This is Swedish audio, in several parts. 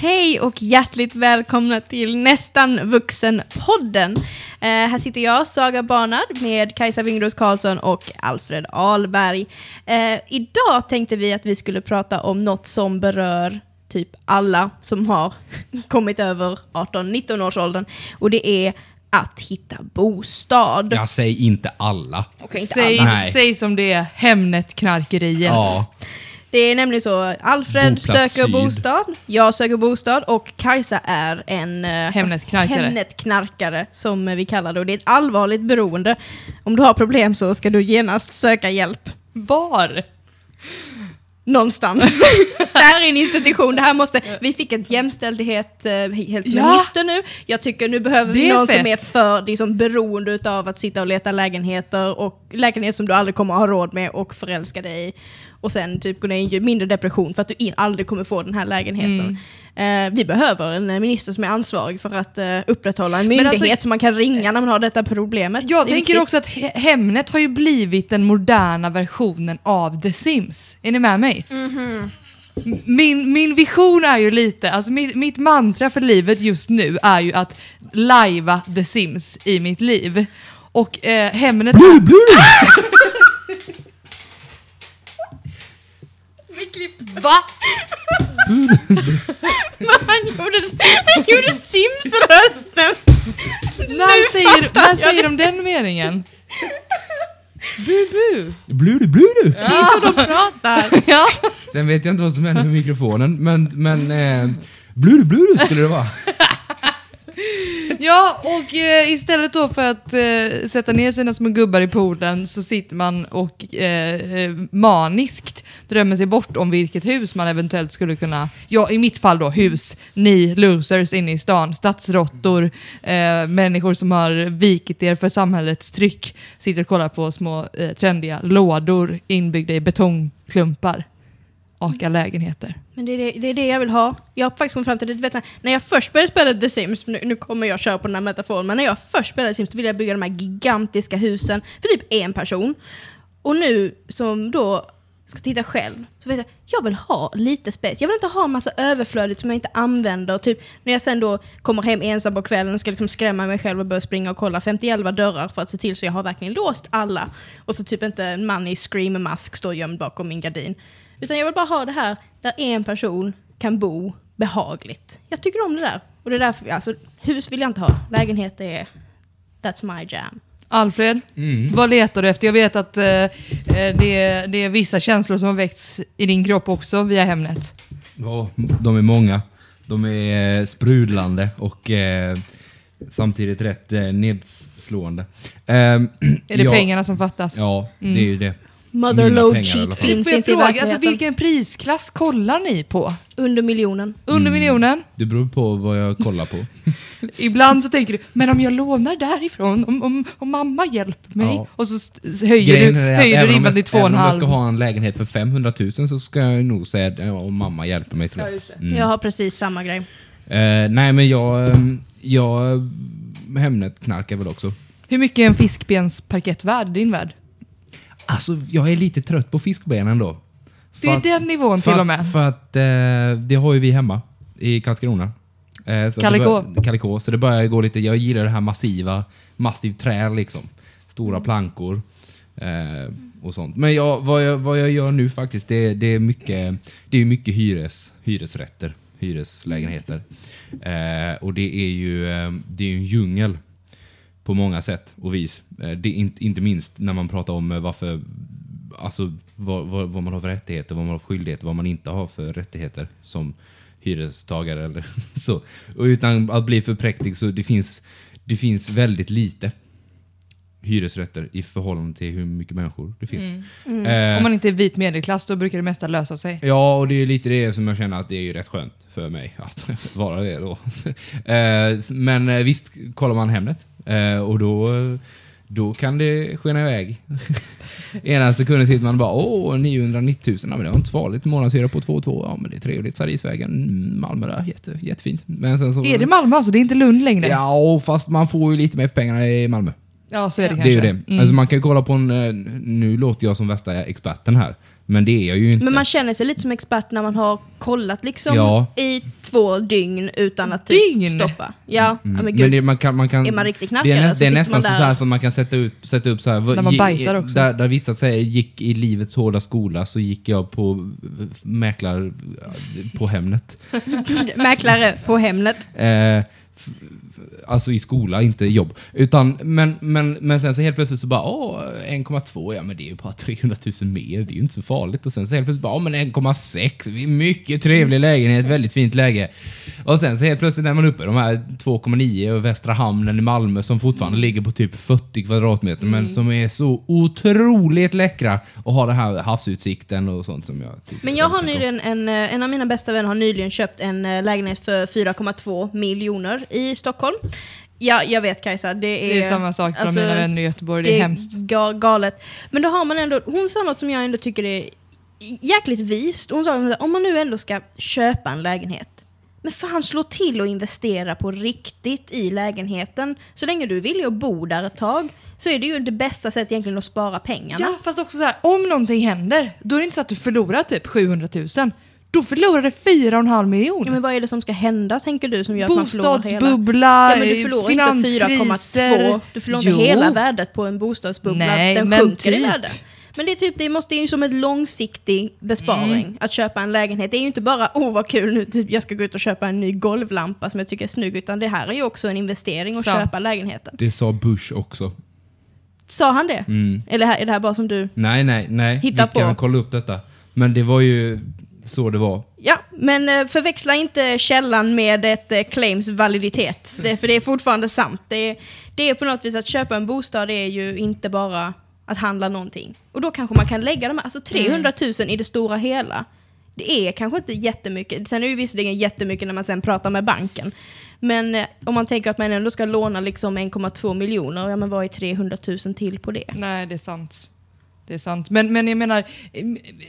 Hej och hjärtligt välkomna till Nästan vuxen-podden. Eh, här sitter jag, Saga Barnard, med Kajsa Wingros Karlsson och Alfred Ahlberg. Eh, idag tänkte vi att vi skulle prata om något som berör typ alla som har kommit över 18-19 års åldern och det är att hitta bostad. Jag säger inte alla. Okej, inte Säg, alla. Säg som det är, Hemnet-knarkeriet. Ja. Det är nämligen så, Alfred Boplats söker Syd. bostad, jag söker bostad och Kajsa är en eh, Hemnetknarkare. Hemnetknarkare som vi kallar det. Och det är ett allvarligt beroende. Om du har problem så ska du genast söka hjälp. Var? Någonstans. det här är en institution, det här måste... Vi fick ett jämställdhet eh, helt Ja. minister nu. Jag tycker nu behöver Det vi är någon som är för liksom, beroende av att sitta och leta lägenheter och lägenheter som du aldrig kommer att ha råd med och förälska dig i. Och sen typ gå ner i en mindre depression för att du in, aldrig kommer få den här lägenheten. Mm. Eh, vi behöver en minister som är ansvarig för att eh, upprätthålla en Men alltså- myndighet som man kan ringa när man har detta problemet. Jag Det tänker viktigt. också att He- Hemnet har ju blivit den moderna versionen av The Sims. Är ni med mig? Mhm. M- Min, min vision är ju lite, alltså mitt, mitt mantra för livet just nu är ju att lajva The Sims i mitt liv. Och eh, Hemnet... Va? han gjorde, han gjorde Sims-rösten! När säger, när säger de den meningen? Bu-bu. Bludu, bludu. Det är så de pratar. Ja. Sen vet jag inte vad som händer med mikrofonen, men, men eh, bludu, bludu skulle det vara. Ja, och eh, istället då för att eh, sätta ner sina små gubbar i poolen så sitter man och eh, eh, maniskt drömmer sig bort om vilket hus man eventuellt skulle kunna, ja i mitt fall då hus, ni losers inne i stan, stadsråttor, eh, människor som har vikit er för samhällets tryck, sitter och kollar på små eh, trendiga lådor inbyggda i betongklumpar. Aka lägenheter. Men det är det, det är det jag vill ha. Jag har faktiskt kommit fram till det. Vet, när- jag först började spela The Sims, nu, nu kommer jag köra på den här metaforen, men när jag först spelade Sims ville jag bygga de här gigantiska husen för typ en person. Och nu som då ska titta själv, så vet jag, jag vill ha lite space. Jag vill inte ha massa överflödigt som jag inte använder. Och typ när jag sen då kommer hem ensam på kvällen och ska liksom skrämma mig själv och börja springa och kolla 51 dörrar för att se till så jag har verkligen låst alla. Och så typ inte en man i scream-mask står gömd bakom min gardin. Utan jag vill bara ha det här där en person kan bo behagligt. Jag tycker om det där. Och det är därför, alltså hus vill jag inte ha. Lägenhet är, that's my jam. Alfred, Mm. vad letar du efter? Jag vet att eh, eh, det, är, det är vissa känslor som har väckts i din kropp också via Hemnet. Ja, de är många. De är eh, sprudlande och eh, samtidigt rätt eh, nedslående. Ehm, Är det ja, pengarna som fattas? Ja, det är ju det. Mother Mina load pengar i cheat finns jag inte i fråga, alltså, vilken prisklass kollar ni på? Under miljonen. Under miljonen? Det beror på vad jag kollar på. Ibland så tänker du, men om jag lånar därifrån, om, om, om mamma hjälper mig, Ja. och så höjer Grejen du, höjer ribban jag- till två och en Även om jag ska halv. ha en lägenhet för 500 000 så ska jag nog säga ja, om mamma hjälper mig till Ja, det. just det. Mm. Jag har precis samma grej. Eh, nej men jag, ehm, jag Hemnet knarkar väl också. Hur mycket är en fiskbensparkett värd, din värld? Alltså jag är lite trött på fiskbenen då. Det är den nivån till och att, med. För att eh, det har ju vi hemma i Karlskrona. Eh, att Kalikå. Så det börjar gå lite, jag gillar det här massiva, massivt trä liksom. Stora plankor. Eh, och sånt. Men jag, vad, jag, vad jag gör nu faktiskt, det, det är mycket, det är mycket hyres, hyresrätter, hyreslägenheter. Eh, och det är ju eh, det är en djungel på många sätt och vis. Eh, det inte, inte minst när man pratar om eh, varför, alltså vad, vad, vad man har för rättigheter, vad man har för skyldigheter, vad man inte har för rättigheter som hyrestagare eller så. Och utan att bli för präktig så det finns, det finns väldigt lite hyresrätter i förhållande till hur mycket människor det finns. Mm. Eh, Om man inte är vit medelklass, då brukar det mesta lösa sig. Ja, och det är lite det som jag känner att det är ju rätt skönt för mig att vara det då. Eh, Men eh, visst kollar man Hemnet eh, och då, då kan det skena iväg. Ena sekunden sitter man och bara åh, 990 000, ja, men det var inte farligt. Månadshyra på 2 2, ja men det är trevligt. Sarisvägen, mm, Malmö där, jätte, jättefint. Men sen så, Är det Malmö alltså? Det är inte Lund längre? Ja, fast man får ju lite mer för pengarna i Malmö. Ja, så är det Det är kanske. ju det. Mm. Alltså man kan kolla på en, eh, nu låter jag som värsta experten här, Men det är jag ju inte. Men man känner sig lite som expert när man har kollat liksom Ja. i två dygn utan att typ Dygn? stoppa. Ja, Mm. men gud. men det, man kan, man kan, Är man riktig det är, nä, så det är nästan man så, där. så här att man kan sätta upp, sätta upp så här. När man bajsar också. Där, där vissa säger gick i livets hårda skola så gick jag på mäklar på Hemnet. Mäklare på Hemnet. Eh, alltså i skola, inte jobb. Utan, men, men, men sen så helt plötsligt så bara, åh, 1,2, ja men det är ju bara 300 000 mer, det är ju inte så farligt. Och sen så helt plötsligt bara, åh men 1,6, det är mycket trevlig lägenhet, väldigt fint läge. Och sen så helt plötsligt är man uppe i de här 2,9 och Västra Hamnen i Malmö som fortfarande ligger på typ 40 kvadratmeter, men som är så otroligt läckra och har den här havsutsikten och sånt som jag Men jag är har nyligen, en, en av mina bästa vänner har nyligen köpt en eh, lägenhet för 4,2 miljoner i Stockholm. Ja, jag vet Kajsa, det är... Det är samma sak bland alltså, mina vänner i Göteborg, det är, hemskt. ga- galet. Men då har man ändå, hon sa något som jag ändå tycker är jäkligt vist. Hon sa att om man nu ändå ska köpa en lägenhet, men fan slå till och investera på riktigt i lägenheten. Så länge du är villig att bo där ett tag så är det ju det bästa sättet egentligen att spara pengarna. Ja, fast också så här, om någonting händer, då är det inte så att du förlorar typ 700 000. Då förlorar du 4,5 miljoner. Ja, men vad är det som ska hända tänker du som gör att man förlorar hela? Bostadsbubbla, Ja, men du förlorar inte finanskriser. 4,2. Du förlorar inte Jo. hela värdet på en bostadsbubbla. Nej, Den men sjunker i typ. värde. Men det är typ, det måste ju som en långsiktig besparing Mm. att köpa en lägenhet. Det är ju inte bara, åh vad kul nu, typ, jag ska gå ut och köpa en ny golvlampa som jag tycker är snygg, utan det här är ju också en investering att Sant. köpa lägenheten. Det sa Bush också. Sa han det? Mm. Eller är det här bara som du... Nej, nej, nej. Hitta Vi kan på. kolla upp detta. Men det var ju så det var. Ja, men eh, förväxla inte källan med ett eh, claims validitet. Det, för det är fortfarande sant. Det är, det är på något vis att köpa en bostad det är ju inte bara att handla någonting. Och då kanske man kan lägga de här, alltså 300 000 i det stora hela. Det är kanske inte jättemycket. Sen är det ju visserligen jättemycket när man sen pratar med banken. Men eh, om man tänker att man ändå ska låna liksom 1,2 miljoner, ja men vad är 300 000 till på det? Nej, det är sant. Det är sant. Men, men jag menar,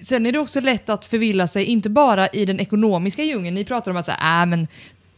sen är det också lätt att förvilla sig, inte bara i den ekonomiska djungeln. Ni pratar om att säga, äh, men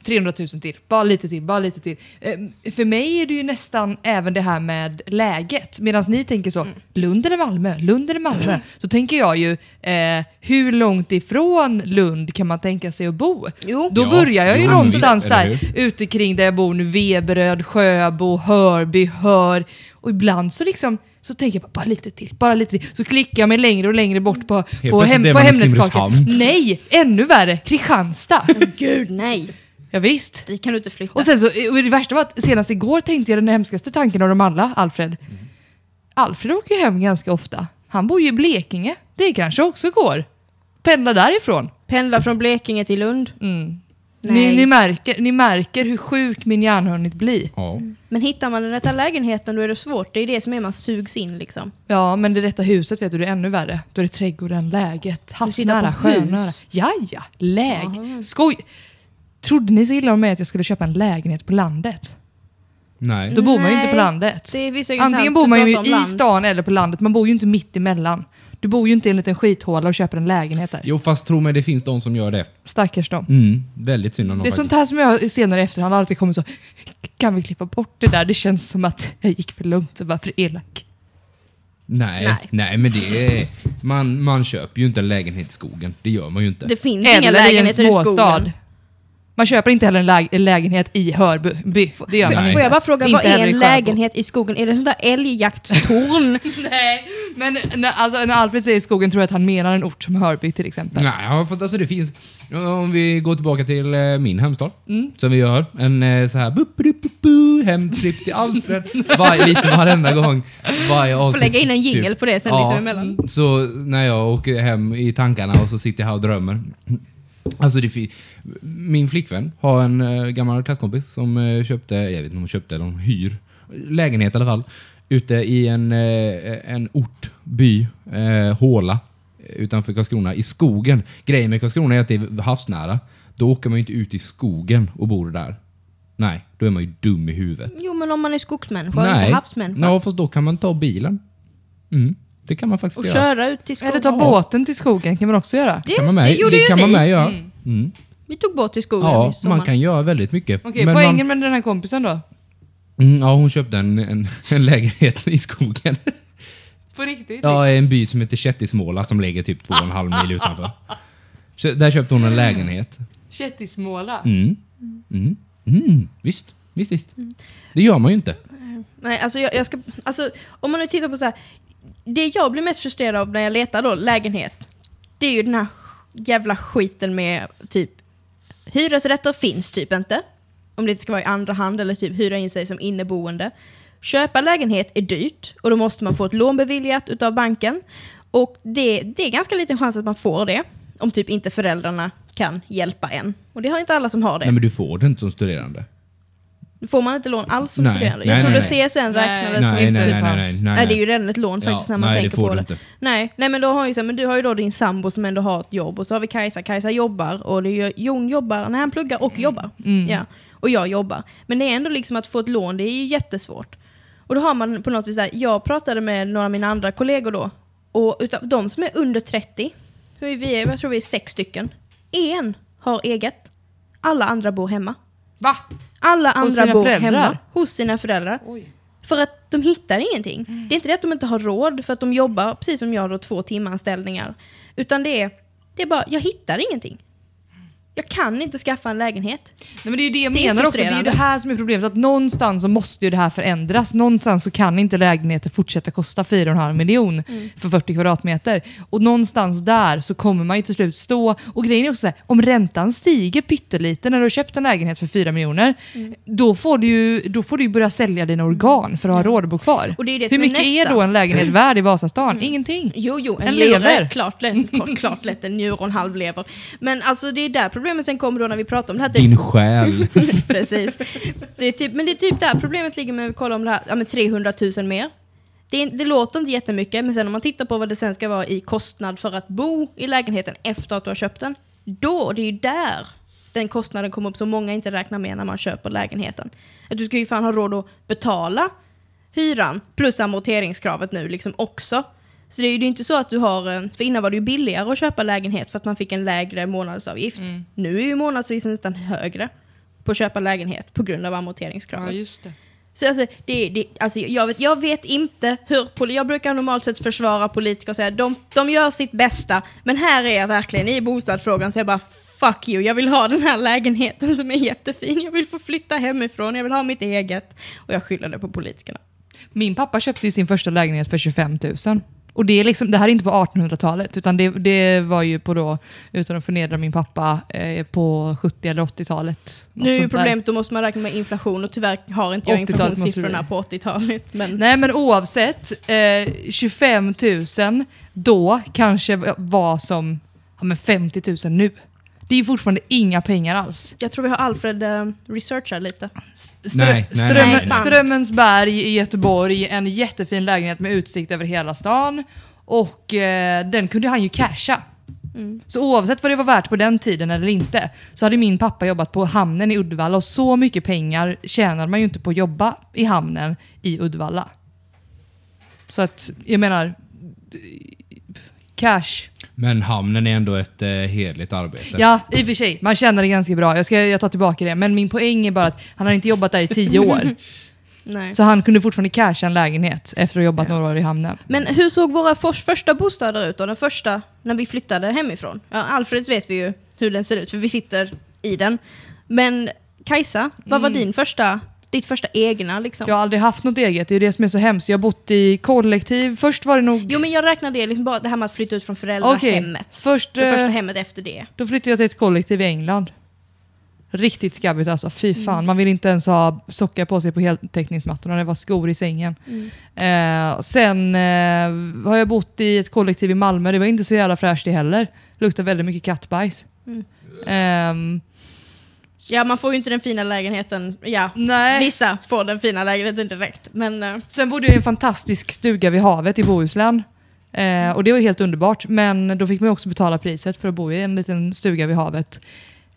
300 000 till, bara lite till, bara lite till. Eh, För mig är det ju nästan även det här med läget. Medan ni tänker så, Lund eller Malmö, Lund eller Malmö. Så tänker jag ju, eh, hur långt ifrån Lund kan man tänka sig att bo? Jo, Då Ja, börjar jag ju jo, någonstans där ute kring där jag bor nu, Veberöd, Sjöbo, Hörby, Hör. Och ibland så liksom så tänker jag bara, bara lite till, bara lite till. Så klickar jag mig längre och längre bort på, på, plötsligt hem, på Hemnetkakan. Nej, ännu värre, Kristianstad. gud nej. Ja, visst. Dit kan du inte flytta. Och sen så, och det värsta var att senast igår tänkte jag den hemskaste tanken av dem alla, Alfred. Alfred åker ju hem ganska ofta. Han bor ju i Blekinge. Det kanske också går. Pendla därifrån. Pendla från Blekinge till Lund. Mm. Nej. Ni, ni, märker, ni märker hur sjuk min hjärna hunnit bli. Ja. Men hittar man den rätta lägenheten då är det svårt. Det är det som är man sugs in liksom. Ja, men det rätta huset vet du, det är ännu värre. Då är det trädgården, läget, havsnära, sjönära. Ja, ja, läge. Skoj! Trodde ni så illa om mig att jag skulle köpa en lägenhet på landet? Nej. Då bor man ju inte på landet. Det är vissa Antingen bor man ju i land. stan eller på landet. Man bor ju inte mitt emellan. Du bor ju inte i en liten skithåla och köper en lägenhet där. Jo, fast tro mig, det finns de som gör det. Stackars dem. Mm, väldigt synd om dem Det är sånt här som jag senare i efterhand alltid kommer så, kan vi klippa bort det där? Det känns som att jag gick för långt och var för elak. Nej, Nej. nej, men det är... Man, man köper ju inte en lägenhet i skogen. Det gör man ju inte. Det finns inga Eller i en lägenheter i småstad. Man köper inte heller en, lä- en lägenhet i Hörby. Det gör man inte. Får jag bara fråga, Inte vad är en lägenhet i skogen? Är det sånt där älgjaktstorn? Nej, men när, alltså, när Alfred säger skogen tror jag att han menar en ort som Hörby till exempel. Nej, ja, att alltså det finns... Om vi går tillbaka till eh, min hemstad, Mm. som vi gör. En eh, så här... Bu, bu, bu, bu, hemtripp till Alfred. Varje, lite varenda gång. Varje Får avsnitt. lägga in en jingel typ. på det sen liksom emellan. Så när jag åker hem i tankarna och så sitter jag här och drömmer. Alltså det min flickvän har en eh, gammal klasskompis som eh, köpte, jag vet inte om hon köpte eller om hon hyr, lägenhet i alla fall, ute i en, eh, en ort, by, Håla utanför Karlskrona, i skogen. Grejen med Karlskrona är att det är havsnära. Då åker man ju inte ut i skogen och bor där. Nej, då är man ju dum i huvudet. Jo, men om man är skogsmänniska, inte havsmänniska. Ja, fast då kan man ta bilen. Mm, det kan man faktiskt Och göra. köra ut till skogen. Eller ta båten till skogen kan man också göra. Det, kan man med, det gjorde det ju kan vi. man med göra. Mm. Vi tog båt till skogen Ja, i sommar. man kan göra väldigt mycket. Okej, Men poängen man, med den här kompisen då? mm, ja, hon köpte en, en, en lägenhet i skogen. På riktigt? Ja, en by som heter Kättismåla som ligger typ två och en halv mil utanför. Så där köpte hon en lägenhet. Kättismåla? Mm. Mm. Mm. Visst, visst, visst. Det gör man ju inte. Nej, alltså jag, jag ska, alltså om man nu tittar på så här, det jag blir mest frustrerad av när jag letar då lägenhet, det är ju den här jävla skiten med typ hyresrätter finns typ inte. Om det inte ska vara i andra hand eller typ hyra in sig som inneboende. Köpa lägenhet är dyrt och då måste man få ett lån beviljat utav banken. Och det, det är ganska liten chans att man får det. Om typ inte föräldrarna kan hjälpa en. Och det har inte alla som har det. Nej, men du får det inte som studerande. Får man inte lån alls som Nej, studerande? nej, Jag trodde nej, CSN räknades Nej, som Nej, inte nej, nej, nej, nej, nej. Nej, det är ju redan ett lån faktiskt Ja, när man nej, det tänker får på du det. inte. Nej, nej, men då har ju så, men du har ju då din sambo som ändå har ett jobb och så har vi Kajsa. Kajsa jobbar och det är ju, Jon jobbar när han pluggar och jobbar. Mm. Ja, och jag jobbar. Men det är ändå liksom att få ett lån, det är ju jättesvårt. Och då har man på något vis, så här, jag pratade med några av mina andra kollegor då och utav de som är under 30, så är vi, jag tror vi är sex stycken, en har eget, alla andra bor hemma. Va? Alla andra bor föräldrar? hemma hos sina föräldrar. Oj. För att de hittar ingenting. Det är inte det att de inte har råd för att de jobbar, precis som jag då, två timanställningar. Utan det är, det är bara, jag hittar ingenting. Jag kan inte skaffa en lägenhet. Nej, men det är ju det jag Det menar också. Det är det här som är problemet. Att någonstans så måste ju det här förändras. Någonstans så kan inte lägenheter fortsätta kosta 4,5 miljon Mm. för 40 kvadratmeter. Och någonstans där så kommer man ju till slut stå... Och grejen är också så här, om räntan stiger pyttelite när du har köpt en lägenhet för 4 miljoner, Mm. då, får du ju, då får du börja sälja dina organ för att ha råd att bo kvar. Och det är det Hur mycket är, nästa. Mm. då en lägenhet värd i Vasastan? Ingenting. Jo, jo, en, En lever. Klart lätt, klart lätt en njure och en halv lever. Men alltså det är där problemet sen kommer då när vi pratar om det här. typ- Din själ. Precis. Det är typ, men det är typ där problemet ligger med att kolla om det här, ja men 300 000 mer. Det, det låter inte jättemycket, men sen om man tittar på vad det sen ska vara i kostnad för att bo i lägenheten efter att du har köpt den, då, det är ju där den kostnaden kommer upp som många inte räknar med när man köper lägenheten. Att du ska ju fan ha råd att betala hyran plus amorteringskravet nu liksom också. Så det är ju inte så att du har, eh, för innan var det ju billigare att köpa lägenhet för att man fick en lägre månadsavgift. Mm. Nu är ju månadsavgiften nästan högre på att köpa lägenhet på grund av amorteringskravet. just det. Så alltså, det, det, alltså jag, vet, jag vet inte hur... Jag brukar normalt sett försvara politiker och säga de, de gör sitt bästa, men här är jag verkligen i bostadsfrågan så jag bara fuck you, jag vill ha den här lägenheten som är jättefin, jag vill få flytta hemifrån, jag vill ha mitt eget. Och jag skyller det på politikerna. Min pappa köpte ju sin första lägenhet för 25 000. Och det, är liksom, det här är inte på 1800-talet, utan det, det var ju på då, utan att förnedra min pappa, eh, på 70 eller 80-talet. Något Nu är ju sånt där. problemet, då måste man räkna med inflation och tyvärr har inte jag 80-talet måste inflationssiffrorna på 80-talet. Men Nej men oavsett, eh, 25 000 då kanske var som ja, men 50 000 nu. Det är ju fortfarande inga pengar alls. jag tror vi har Alfred uh, researchar lite. Strö- Nej, nej, Ström- nej, nej. Strömmensberg i Göteborg, en jättefin lägenhet med utsikt över hela stan. Och eh, den kunde han ju casha. Mm. Så oavsett vad det var värt på den tiden eller inte, så hade min pappa jobbat på hamnen i Uddevalla och så mycket pengar tjänar man ju inte på att jobba i hamnen i Uddevalla. Så att, jag menar, cash. Men hamnen är ändå ett eh, hedligt arbete. Ja, i och för sig. Man känner det ganska bra. Jag, ska, jag tar tillbaka det. Men min poäng är bara att han har inte jobbat där i tio år. Nej. så han kunde fortfarande casha en lägenhet efter att ha jobbat några år i hamnen. Men hur såg våra fors- första bostäder ut då? Den första, när vi flyttade hemifrån? Ja, Alfred vet vi ju hur den ser ut, för vi sitter i den. Men Kajsa, vad var Mm. din första, ditt första egna liksom? Jag har aldrig haft något eget, det är det som är så hemskt. Jag har bott i kollektiv. Först var det nog... Jo men jag räknar det liksom bara det här med att flytta ut från föräldrahemmet. Först, Det första eh, hemmet efter det. då flyttade jag till ett kollektiv i England. Riktigt skabbigt alltså, fy fan. Man vill inte ens ha sockar på sig på heltäckningsmattorna, det var skor i sängen. Eh, och sen eh, har jag bott i ett kollektiv i Malmö, det var inte så jävla fräscht det heller. Luktar väldigt mycket kattbajs. Mm. Ehm, Ja man får ju inte den fina lägenheten, ja. nej. Vissa får den fina lägenheten direkt. Men eh, Sen bodde jag i en fantastisk stuga vid havet i Bohuslän. Eh, och det var helt underbart, men då fick man också betala priset för att bo i en liten stuga vid havet.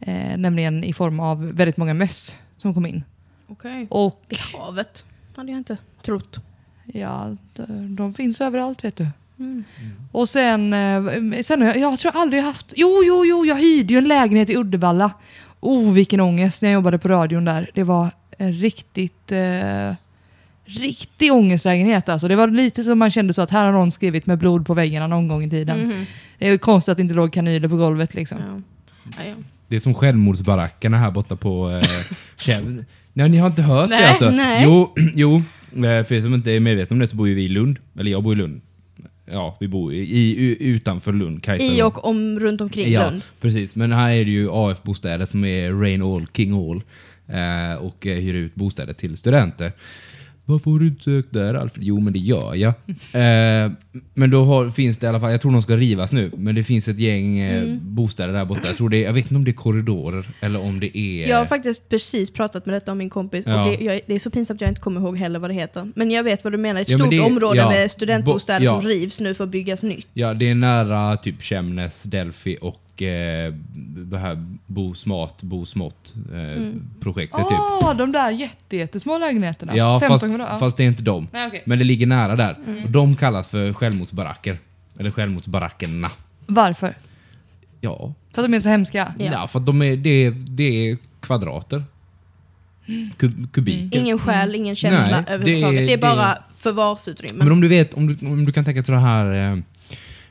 Eh, nämligen i form av väldigt många möss som kom in. okej. Och Vid havet hade jag inte trott. ja, de, de finns överallt vet du. Mm. Och sen, eh, sen har jag, jag tror aldrig haft, jo, jo, jo, jag hyrde ju en lägenhet i Uddevalla. Oh, vilken ångest när jag jobbade på radion där. Det var en riktigt, eh, riktig ångestlägenhet alltså. Det var lite som man kände så att här har någon skrivit med blod på väggarna någon gång i tiden. Mhm. Det är ju konstigt att det inte låg kanyler på golvet liksom. Ja. Ja, ja. Det är som självmordsbarackerna här borta på eh, Nej, ni har inte hört Nej, det alltså? nej. Jo, jo, eh, för er som inte är medvetna om det så bor ju vi i Lund. Eller jag bor i Lund. Ja, vi bor i, i, utanför Lund, Kajsa. I och om, runt omkring Ja, Lund. precis. Men här är det ju AF-bostäder som är Rain All, King All. Eh, och eh, hyr ut bostäder till studenter. Varför har du inte sökt där Alfred? Jo, men det gör jag. Eh, men då har, finns det i alla fall, jag tror de ska rivas nu, men det finns ett gäng eh, Mm. bostäder där borta. Jag, tror det är, jag vet inte om det är korridorer eller om det är... Jag har faktiskt precis pratat med detta om min kompis Ja. och det, jag, det är så pinsamt att jag inte kommer ihåg heller vad det heter. Men jag vet vad du menar, ett Ja, men stort det är- område ja, med studentbostäder bo- som rivs nu för att byggas nytt. Ja, det är nära typ Chemnäs, Delphi och eh, det här Bo Smart, Bo Smått eh, Mm. projektet typ. Åh, de där jätte, jättesmå lägenheterna. Ja, 15 fast, fast det är inte dem. Nej, okej. Men det ligger nära där. Mm. Och de kallas för självmordsbaracker. Eller självmordsbarackerna. Varför? Ja, För att de är så hemska? Ja. ja. för att de är, det, är, det är kvadrater. Kub, kubiker. Ingen själ, ingen känsla Nej, det överhuvudtaget. Det är- är, bara det- förvarsutrymme. Men om du vet, om du, om du kan tänka dig sådana här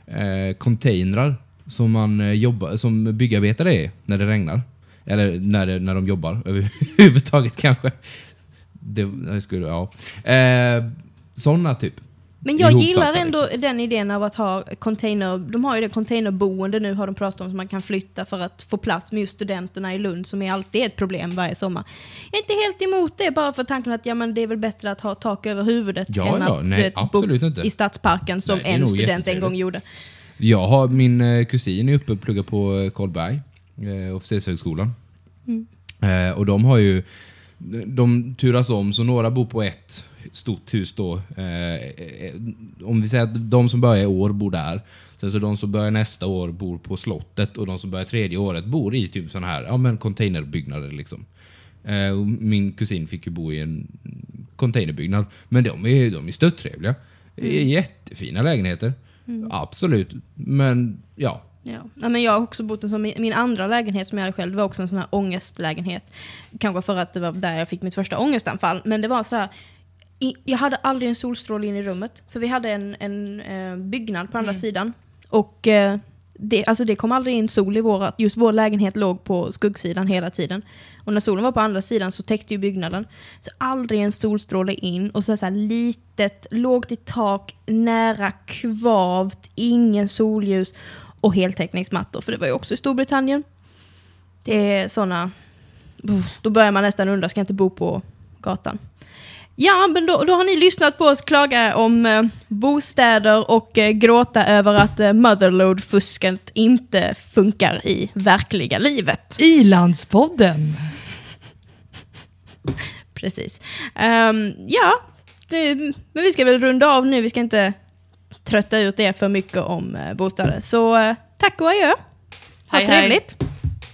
eh, eh, containrar som man eh, jobbar, som byggarbetare är när det regnar. Eller när, det, när de jobbar överhuvudtaget kanske. Det, skulle, ja. Eh, sådana typ. Men jag gillar ändå liksom. den idén av att ha container, de har ju det containerboende nu har de pratat om som man kan flytta för att få plats med just studenterna i Lund som är alltid ett problem varje sommar. Jag är inte helt emot det bara för tanken att ja, men det är väl bättre att ha tak över huvudet Ja, än ja, att nej, absolut bo inte. i stadsparken som Nej, en student en gång gjorde. Jag har min eh, kusin är uppe och pluggar på eh, Karlberg, eh, officershögskolan. Mm. Eh, och de har ju, de turas om, så några bor på ett stort hus då. Eh, eh, om vi säger att de som börjar i år bor där. Sen så de som börjar nästa år bor på slottet och de som börjar tredje året bor i typ sån här, ja men containerbyggnader liksom. Eh, min kusin fick ju bo i en containerbyggnad. Men de är, de är störttrevliga. Det är jättefina lägenheter. Absolut. Men ja. Ja. Ja, men jag har också bott i en sån, min, andra lägenhet som jag hade själv, var också en sån här ångestlägenhet. Kanske för att det var där jag fick mitt första ångestanfall. Men det var så här, jag hade aldrig en solstråle in i rummet. För vi hade en, en eh, byggnad på andra sidan. Och eh, det, alltså det kom aldrig in sol i vår, just vår lägenhet låg på skuggsidan hela tiden. Och när solen var på andra sidan så täckte ju byggnaden. Så aldrig en solstråle in och så, så här litet, lågt i tak, nära kvavt, ingen solljus och heltäckningsmattor, för det var ju också i Storbritannien. Det är sådana... Då börjar man nästan undra, ska jag inte bo på gatan? Ja, men då, då har ni lyssnat på oss klaga om eh, bostäder och eh, gråta över att eh, motherload-fusket inte funkar i verkliga livet. Ilandspodden! Precis. Ehm, ja, det, men vi ska väl runda av nu. Vi ska inte trötta ut er för mycket om eh, bostäder. Så eh, tack och adjö. Ha Hej, hej. trevligt.